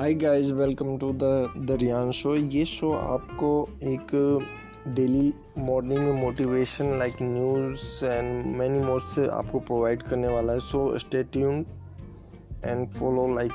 Hi guys welcome to the दरियान show ये show आपको एक डेली मॉर्निंग में motivation like news and many more से आपको प्रोवाइड करने वाला है. So stay tune and follow like